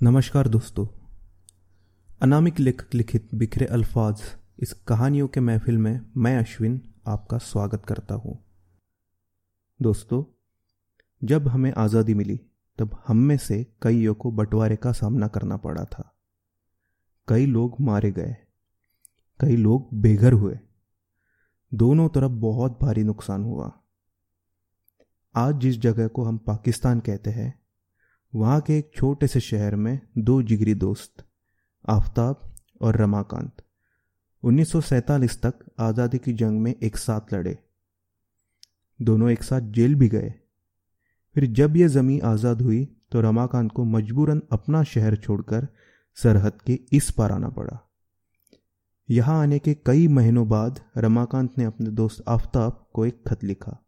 नमस्कार दोस्तों। अनामिक लेखक लिखित बिखरे अल्फाज इस कहानियों के महफिल में मैं अश्विन आपका स्वागत करता हूँ। दोस्तों, जब हमें आज़ादी मिली, तब हम में से कईयों को बंटवारे का सामना करना पड़ा था। कई लोग मारे गए, कई लोग बेघर हुए। दोनों तरफ़ बहुत भारी नुकसान हुआ। आज जिस जगह को हम पाकिस्तान कहते हैं वहाँ के एक छोटे से शहर में दो जिगरी दोस्त, आफ्ताब और रमाकांत। 1947 तक आज़ादी की जंग में एक साथ लड़े। दोनों एक साथ जेल भी गए। फिर जब यह ज़मीन आज़ाद हुई तो रमाकांत को मजबूरन अपना शहर छोड़कर सरहद के इस पार आना पड़ा। यहाँ आने के कई महीनों बाद रमाकांत ने अपने दोस्त आफ्ताब को एक खत लिखा।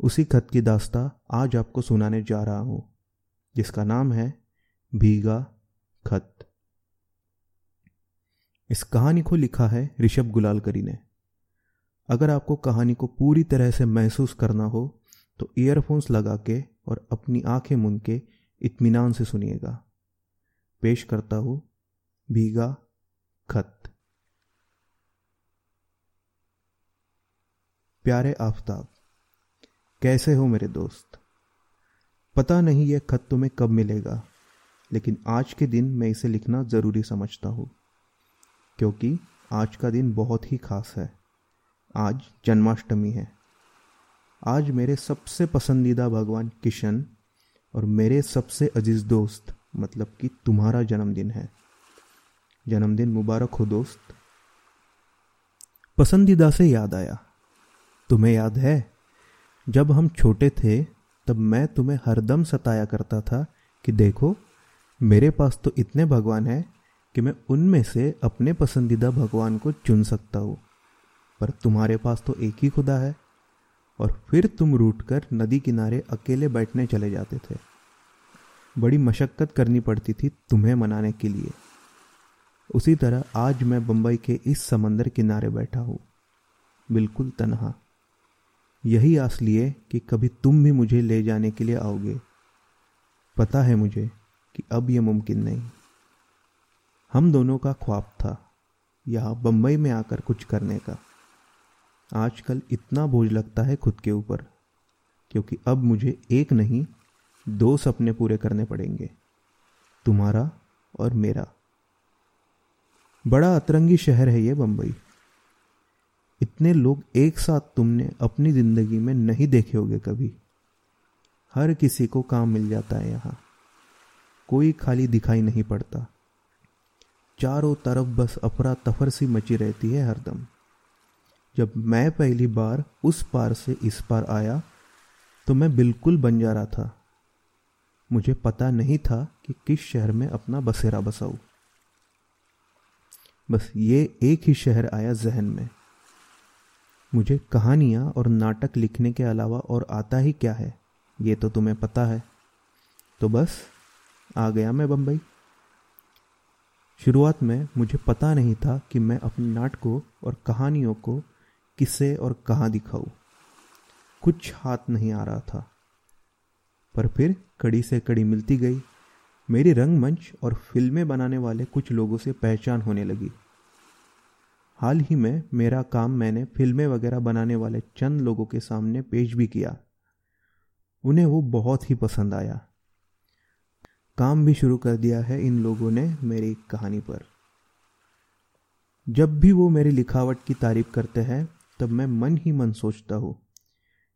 उसी खत की दास्ता आज आपको सुनाने जा रहा हूँ। जिसका नाम है भीगा खत इस कहानी को लिखा है ऋषभ गुलालकरी ने। अगर आपको कहानी को पूरी तरह से महसूस करना हो तो ईयरफोन्स लगा के और अपनी आँखें मुन के इत्मीनान से सुनिएगा। पेश करता हूँ, भीगा खत प्यारे आफताब, कैसे हो मेरे दोस्त? पता नहीं यह खत तुम्हें कब मिलेगा, लेकिन आज के दिन मैं इसे लिखना ज़रूरी समझता हूँ, क्योंकि आज का दिन बहुत ही खास है। आज जन्माष्टमी है। आज मेरे सबसे पसंदीदा भगवान किशन और मेरे सबसे अज़ीज़ दोस्त मतलब कि तुम्हारा जन्मदिन है। जन्मदिन मुबारक हो दोस्त। पसंदीदा से याद आया। तुम्हें याद है, जब हम छोटे थे तब मैं तुम्हें हरदम सताया करता था कि देखो, मेरे पास तो इतने भगवान हैं कि मैं उनमें से अपने पसंदीदा भगवान को चुन सकता हूँ। पर तुम्हारे पास तो एक ही खुदा है और फिर तुम रूट कर नदी किनारे अकेले बैठने चले जाते थे। बड़ी मशक्क़त करनी पड़ती थी तुम्हें मनाने के लिए। उसी तरह आज मैं बंबई के इस समंदर किनारे बैठा हूँ। बिल्कुल तनहा। यही आस लिए कि कभी तुम भी मुझे ले जाने के लिए आओगे। पता है मुझे कि अब यह मुमकिन नहीं। हम दोनों का ख्वाब था यहाँ बंबई में आकर कुछ करने का। आजकल इतना बोझ लगता है खुद के ऊपर, क्योंकि अब मुझे एक नहीं, दो सपने पूरे करने पड़ेंगे, तुम्हारा और मेरा। बड़ा अतरंगी शहर है ये बंबई। इतने लोग एक साथ तुमने अपनी ज़िंदगी में नहीं देखे होगे कभी। हर किसी को काम मिल जाता है यहाँ। कोई खाली दिखाई नहीं पड़ता। चारों तरफ़ बस अफरा तफर सी मची रहती है हरदम। जब मैं पहली बार उस पार से इस पार आया तो मैं बिल्कुल बन जा रहा था। मुझे पता नहीं था कि किस शहर में अपना बसेरा बसाऊं बस ये एक ही शहर आया जहन में। मुझे कहानियाँ और नाटक लिखने के अलावा और आता ही क्या है? ये तो तुम्हें पता है। तो बस, आ गया मैं बम्बई शुरुआत में मुझे पता नहीं था कि मैं अपने नाटकों और कहानियों को किसे और कहाँ दिखाऊँ। कुछ हाथ नहीं आ रहा था। पर फिर कड़ी से कड़ी मिलती गई। मेरी रंगमंच और फ़िल्में बनाने वाले कुछ लोगों से पहचान होने लगी। हाल ही में मेरा काम मैंने फ़िल्में वगैरह बनाने वाले चंद लोगों के सामने पेश भी किया। उन्हें वो बहुत ही पसंद आया। काम भी शुरू कर दिया है इन लोगों ने मेरी कहानी पर। जब भी वो मेरी लिखावट की तारीफ़ करते हैं, तब मैं मन ही मन सोचता हूँ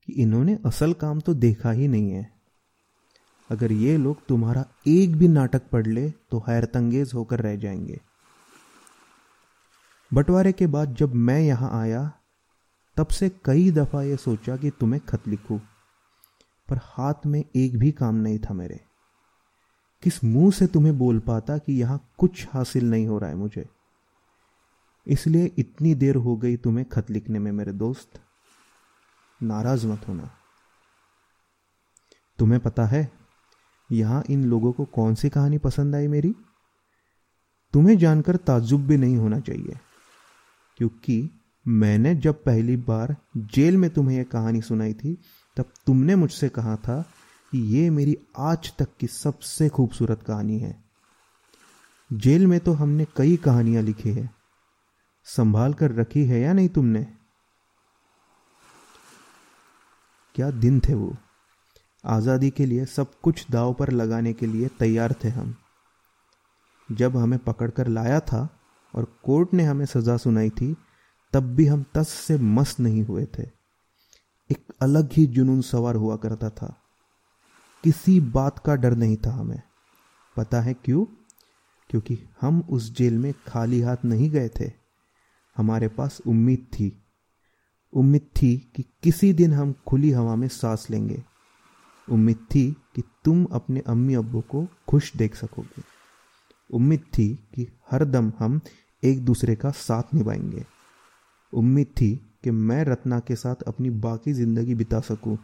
कि इन्होंने असल काम तो देखा ही नहीं है। अगर ये लोग तुम्हारा एक भी नाटक पढ़ ले तो हैरतंगेज होकर रह जाएँगे। बंटवारे के बाद जब मैं यहाँ आया, तब से कई दफ़ा यह सोचा कि तुम्हें खत लिखूं, पर हाथ में एक भी काम नहीं था मेरे। किस मुँह से तुम्हें बोल पाता कि यहाँ कुछ हासिल नहीं हो रहा है मुझे? इसलिए इतनी देर हो गई तुम्हें खत लिखने में, मेरे दोस्त। नाराज़ मत होना। तुम्हें पता है, यहाँ इन लोगों को कौन सी कहानी पसंद आई मेरी? तुम्हें जानकर ताजुब भी नहीं होना चाहिए। क्योंकि मैंने जब पहली बार जेल में तुम्हें यह कहानी सुनाई थी, तब तुमने मुझसे कहा था कि ये मेरी आज तक की सबसे खूबसूरत कहानी है। जेल में तो हमने कई कहानियाँ लिखी है। संभाल कर रखी है या नहीं तुमने? क्या दिन थे वो? आज़ादी के लिए सब कुछ दाव पर लगाने के लिए तैयार थे हम। जब हमें पकड़कर लाया था और कोर्ट ने हमें सज़ा सुनाई थी, तब भी हम तस से मस्त नहीं हुए थे। एक अलग ही जुनून सवार हुआ करता था। किसी बात का डर नहीं था हमें। पता है क्यों? क्योंकि हम उस जेल में खाली हाथ नहीं गए थे। हमारे पास उम्मीद थी। उम्मीद थी कि किसी दिन हम खुली हवा में सांस लेंगे। उम्मीद थी कि तुम अपने अम्मी अब्बू को खुश देख सकोगे। उम्मीद थी कि हर दम हम एक दूसरे का साथ निभाएँगे। उम्मीद थी कि मैं रत्ना के साथ अपनी बाकी ज़िंदगी बिता सकूँ।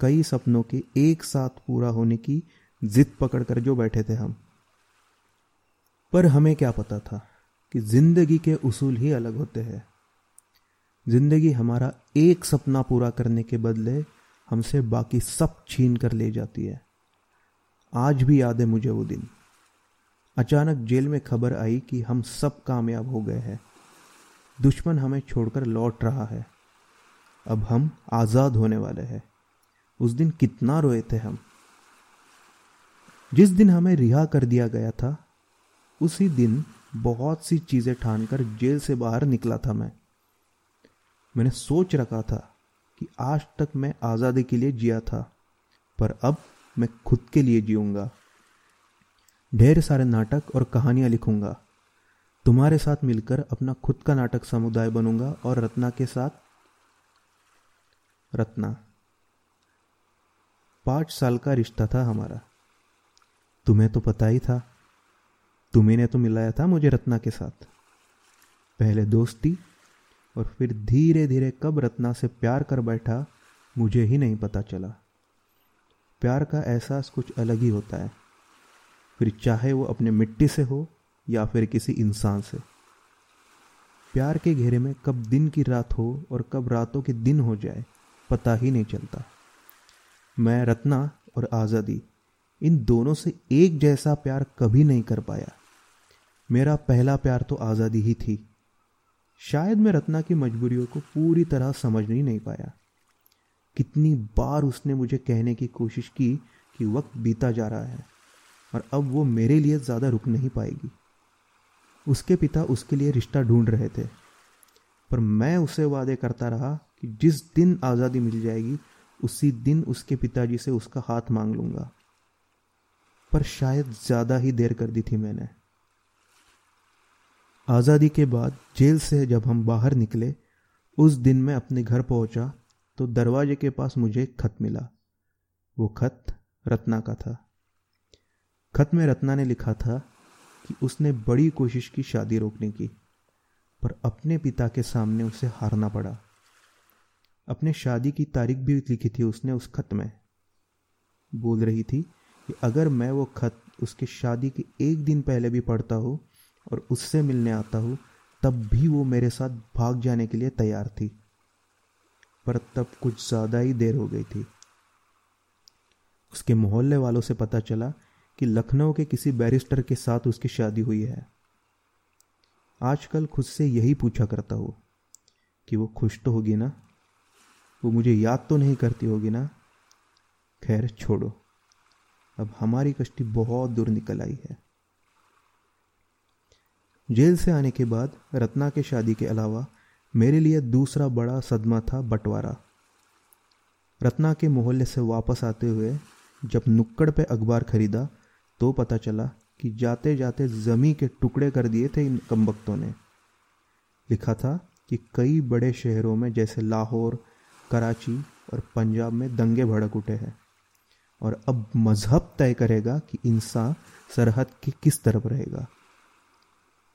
कई सपनों के एक साथ पूरा होने की जिद पकड़कर जो बैठे थे हम। पर हमें क्या पता था कि ज़िंदगी के उसूल ही अलग होते हैं। ज़िंदगी हमारा एक सपना पूरा करने के बदले हमसे बाकी सब छीन कर ले जाती है। आज भी याद है मुझे वो दिन। अचानक जेल में खबर आई कि हम सब कामयाब हो गए हैं। दुश्मन हमें छोड़कर लौट रहा है। अब हम आज़ाद होने वाले हैं। उस दिन कितना रोए थे हम। जिस दिन हमें रिहा कर दिया गया था, उसी दिन बहुत सी चीज़ें ठानकर जेल से बाहर निकला था मैं। मैंने सोच रखा था कि आज तक मैं आज़ादी के लिए जिया था, पर अब मैं खुद के लिए जीऊँगा। ढेर सारे नाटक और कहानियाँ लिखूँगा। तुम्हारे साथ मिलकर अपना खुद का नाटक समुदाय बनूँगा और रत्ना के साथ रत्ना। पाँच साल का रिश्ता था हमारा। तुम्हें तो पता ही था। तुम्हें तो मिलाया था मुझे रत्ना के साथ। पहले दोस्ती और फिर धीरे धीरे कब रत्ना से प्यार कर बैठा, मुझे ही नहीं पता चला। प्यार का एहसास कुछ अलग ही होता है। फिर चाहे वो अपने मिट्टी से हो या फिर किसी इंसान से। प्यार के घेरे में कब दिन की रात हो और कब रातों के दिन हो जाए पता ही नहीं चलता। मैं रत्ना और आज़ादी इन दोनों से एक जैसा प्यार कभी नहीं कर पाया। मेरा पहला प्यार तो आज़ादी ही थी। शायद मैं रत्ना की मजबूरियों को पूरी तरह समझ नहीं, नहीं पाया। कितनी बार उसने मुझे कहने की कोशिश की कि वक्त बीता जा रहा है। और अब वो मेरे लिए ज़्यादा रुक नहीं पाएगी। उसके पिता उसके लिए रिश्ता ढूंढ रहे थे, पर मैं उसे वादे करता रहा कि जिस दिन आज़ादी मिल जाएगी, उसी दिन उसके पिताजी से उसका हाथ मांग लूँगा। पर शायद ज़्यादा ही देर कर दी थी मैंने। आज़ादी के बाद जेल से जब हम बाहर निकले, उस दिन मैं अपने घर पहुँचा तो दरवाजे के पास मुझे एक खत मिला। वो खत रत्ना का था। खत में रत्ना ने लिखा था कि उसने बड़ी कोशिश की शादी रोकने की, पर अपने पिता के सामने उसे हारना पड़ा। अपने शादी की तारीख भी लिखी थी उसने उस खत में। बोल रही थी कि अगर मैं वो खत उसके शादी के एक दिन पहले भी पढ़ता हूँ और उससे मिलने आता हूँ, तब भी वो मेरे साथ भाग जाने के लिए तैयार थी। पर तब कुछ ज़्यादा ही देर हो गई थी। उसके मोहल्ले वालों से पता चला कि लखनऊ के किसी बैरिस्टर के साथ उसकी शादी हुई है। आजकल खुद से यही पूछा करता हूँ कि वो खुश तो होगी ना? वो मुझे याद तो नहीं करती होगी ना? खैर, छोड़ो। अब हमारी कश्ती बहुत दूर निकल आई है। जेल से आने के बाद रत्ना के शादी के अलावा मेरे लिए दूसरा बड़ा सदमा था बंटवारा। रत्ना के मोहल्ले से वापस आते हुए जब नुक्कड़ पे अखबार खरीदा तो पता चला कि जाते जाते जमी के टुकड़े कर दिए थे इन कमबख्तों ने। लिखा था कि कई बड़े शहरों में जैसे लाहौर, कराची और पंजाब में दंगे भड़क उठे हैं। और अब मज़हब तय करेगा कि इंसान सरहद की किस तरफ़ रहेगा।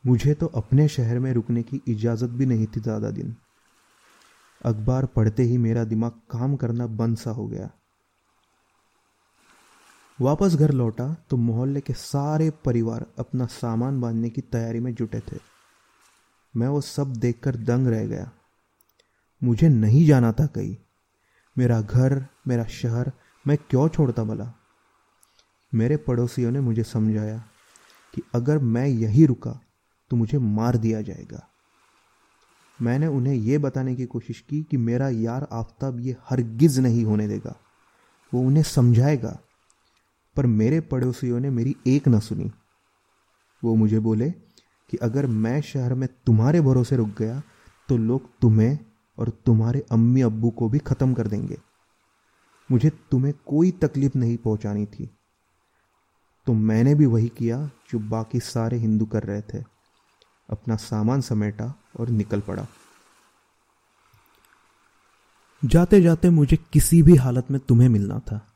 मुझे तो अपने शहर में रुकने की इजाज़त भी नहीं थी ज़्यादा दिन। अखबार पढ़ते ही मेरा दिमाग काम करना बंद सा हो गया। वापस घर लौटा तो मोहल्ले के सारे परिवार अपना सामान बांधने की तैयारी में जुटे थे। मैं वो सब देखकर दंग रह गया। मुझे नहीं जाना था कहीं। मेरा घर, मेरा शहर, मैं क्यों छोड़ता भला? मेरे पड़ोसियों ने मुझे समझाया कि अगर मैं यहीं रुका तो मुझे मार दिया जाएगा। मैंने उन्हें यह बताने की कोशिश की कि मेरा यार आफ्ताब ये हरगिज नहीं होने देगा। वो उन्हें समझाएगा पर मेरे पड़ोसियों ने मेरी एक न सुनी। वो मुझे बोले कि अगर मैं शहर में तुम्हारे भरोसे रुक गया तो लोग तुम्हें और तुम्हारे अम्मी अब्बू को भी ख़त्म कर देंगे। मुझे तुम्हें कोई तकलीफ़ नहीं पहुंचानी थी। तो मैंने भी वही किया जो बाकी सारे हिंदू कर रहे थे। अपना सामान समेटा और निकल पड़ा। जाते जाते मुझे किसी भी हालत में तुम्हें मिलना था।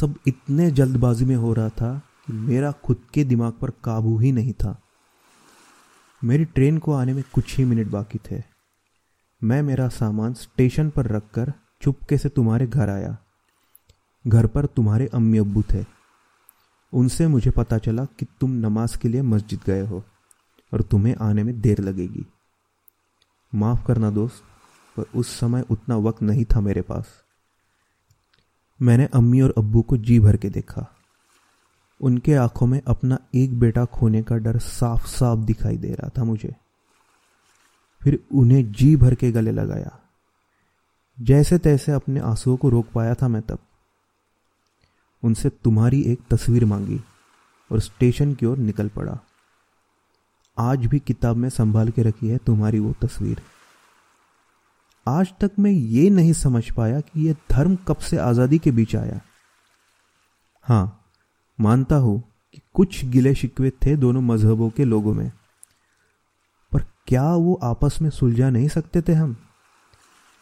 सब इतने जल्दबाजी में हो रहा था कि मेरा खुद के दिमाग पर काबू ही नहीं था। मेरी ट्रेन को आने में कुछ ही मिनट बाकी थे। मैं मेरा सामान स्टेशन पर रखकर चुपके से तुम्हारे घर आया। घर पर तुम्हारे अम्मी अब्बू थे। उनसे मुझे पता चला कि तुम नमाज़ के लिए मस्जिद गए हो और तुम्हें आने में देर लगेगी। माफ़ करना दोस्त, पर उस समय उतना वक्त नहीं था मेरे पास। मैंने अम्मी और अब्बू को जी भर के देखा। उनके आँखों में अपना एक बेटा खोने का डर साफ़ साफ़ दिखाई दे रहा था मुझे। फिर उन्हें जी भर के गले लगाया। जैसे तैसे अपने आंसुओं को रोक पाया था मैं तब। उनसे तुम्हारी एक तस्वीर मांगी और स्टेशन की ओर निकल पड़ा। आज भी किताब में संभाल के रखी है तुम्हारी वो तस्वीर। आज तक मैं ये नहीं समझ पाया कि यह धर्म कब से आज़ादी के बीच आया। हाँ, मानता हूँ कि कुछ गिले शिकवे थे दोनों मजहबों के लोगों में। पर क्या वो आपस में सुलझा नहीं सकते थे हम?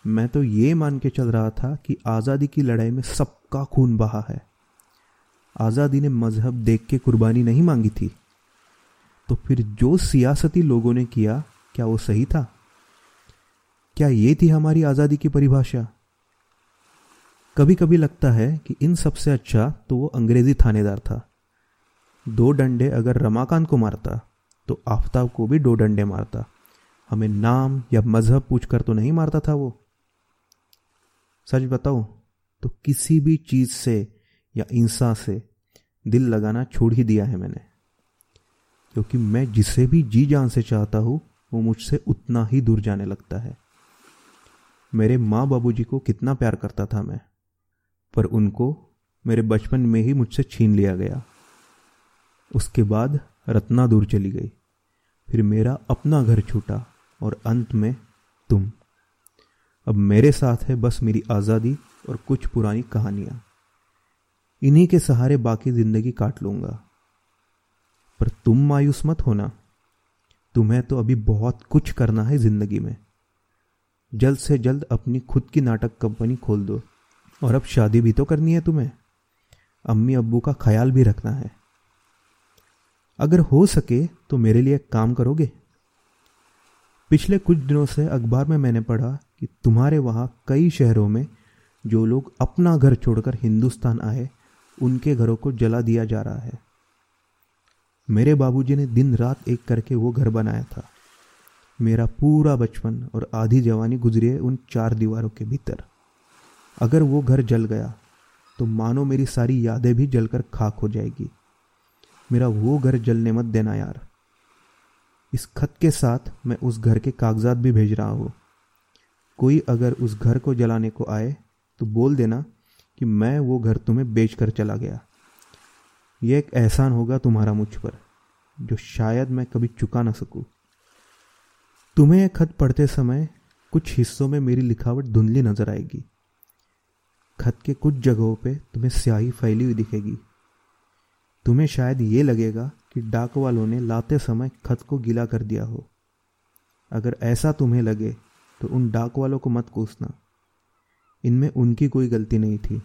मैं तो ये मान के चल रहा था कि आज़ादी की लड़ाई में सबका खून बहा है। आज़ादी ने मज़हब देख के कुर्बानी नहीं मांगी थी। तो फिर जो सियासती लोगों ने किया, क्या वो सही था? क्या ये थी हमारी आज़ादी की परिभाषा? कभी कभी लगता है कि इन सबसे अच्छा तो वो अंग्रेज़ी थानेदार था। दो डंडे अगर रमाकांत को मारता तो आफ्ताब को भी दो डंडे मारता। हमें नाम या मज़हब पूछकर तो नहीं मारता था वो। सच बताओ तो किसी भी चीज़ से या इंसान से दिल लगाना छोड़ ही दिया है मैंने। क्योंकि मैं जिसे भी जी जान से चाहता हूँ, वो मुझसे उतना ही दूर जाने लगता है। मेरे माँ बाबूजी को कितना प्यार करता था मैं, पर उनको मेरे बचपन में ही मुझसे छीन लिया गया। उसके बाद रत्ना दूर चली गई। फिर मेरा अपना घर छूटा और अंत में तुम। अब मेरे साथ है बस मेरी आज़ादी और कुछ पुरानी कहानियाँ। इन्हीं के सहारे बाकी ज़िंदगी काट लूँगा। पर तुम मायूस मत होना। तुम्हें तो अभी बहुत कुछ करना है ज़िंदगी में। जल्द से जल्द अपनी खुद की नाटक कंपनी खोल दो। और अब शादी भी तो करनी है तुम्हें। अम्मी अब्बू का ख्याल भी रखना है। अगर हो सके तो मेरे लिए काम करोगे? पिछले कुछ दिनों से अखबार में मैंने पढ़ा कि तुम्हारे वहाँ कई शहरों में जो लोग अपना घर छोड़कर हिंदुस्तान आए, उनके घरों को जला दिया जा रहा है। मेरे बाबूजी ने दिन रात एक करके वो घर बनाया था। मेरा पूरा बचपन और आधी जवानी गुजरी है उन चार दीवारों के भीतर। अगर वो घर जल गया तो मानो मेरी सारी यादें भी जलकर खाक हो जाएगी। मेरा वो घर जलने मत देना यार। इस खत के साथ मैं उस घर के कागजात भी भेज रहा हूँ। कोई अगर उस घर को जलाने को आए तो बोल देना कि मैं वो घर तुम्हें बेच कर चला गया। यह एक एहसान होगा तुम्हारा मुझ पर, जो शायद मैं कभी चुका ना सकूँ। तुम्हें यह खत पढ़ते समय कुछ हिस्सों में मेरी लिखावट धुंधली नज़र आएगी। खत के कुछ जगहों पे तुम्हें स्याही फैली हुई दिखेगी। तुम्हें शायद ये लगेगा कि डाक वालों ने लाते समय खत को गीला कर दिया हो। अगर ऐसा तुम्हें लगे तो उन डाक वालों को मत कोसना। इनमें उनकी कोई गलती नहीं थी।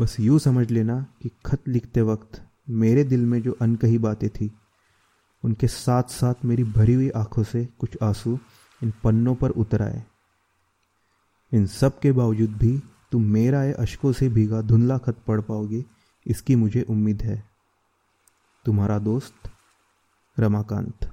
बस यूँ समझ लेना कि खत लिखते वक्त मेरे दिल में जो अनकही बातें थी उनके साथ साथ मेरी भरी हुई आँखों से कुछ आँसू इन पन्नों पर उतर आए। इन सब के बावजूद भी तुम मेरा ये अशकों से भीगा धुंधला खत पढ़ पाओगे, इसकी मुझे उम्मीद है। तुम्हारा दोस्त रमाकांत।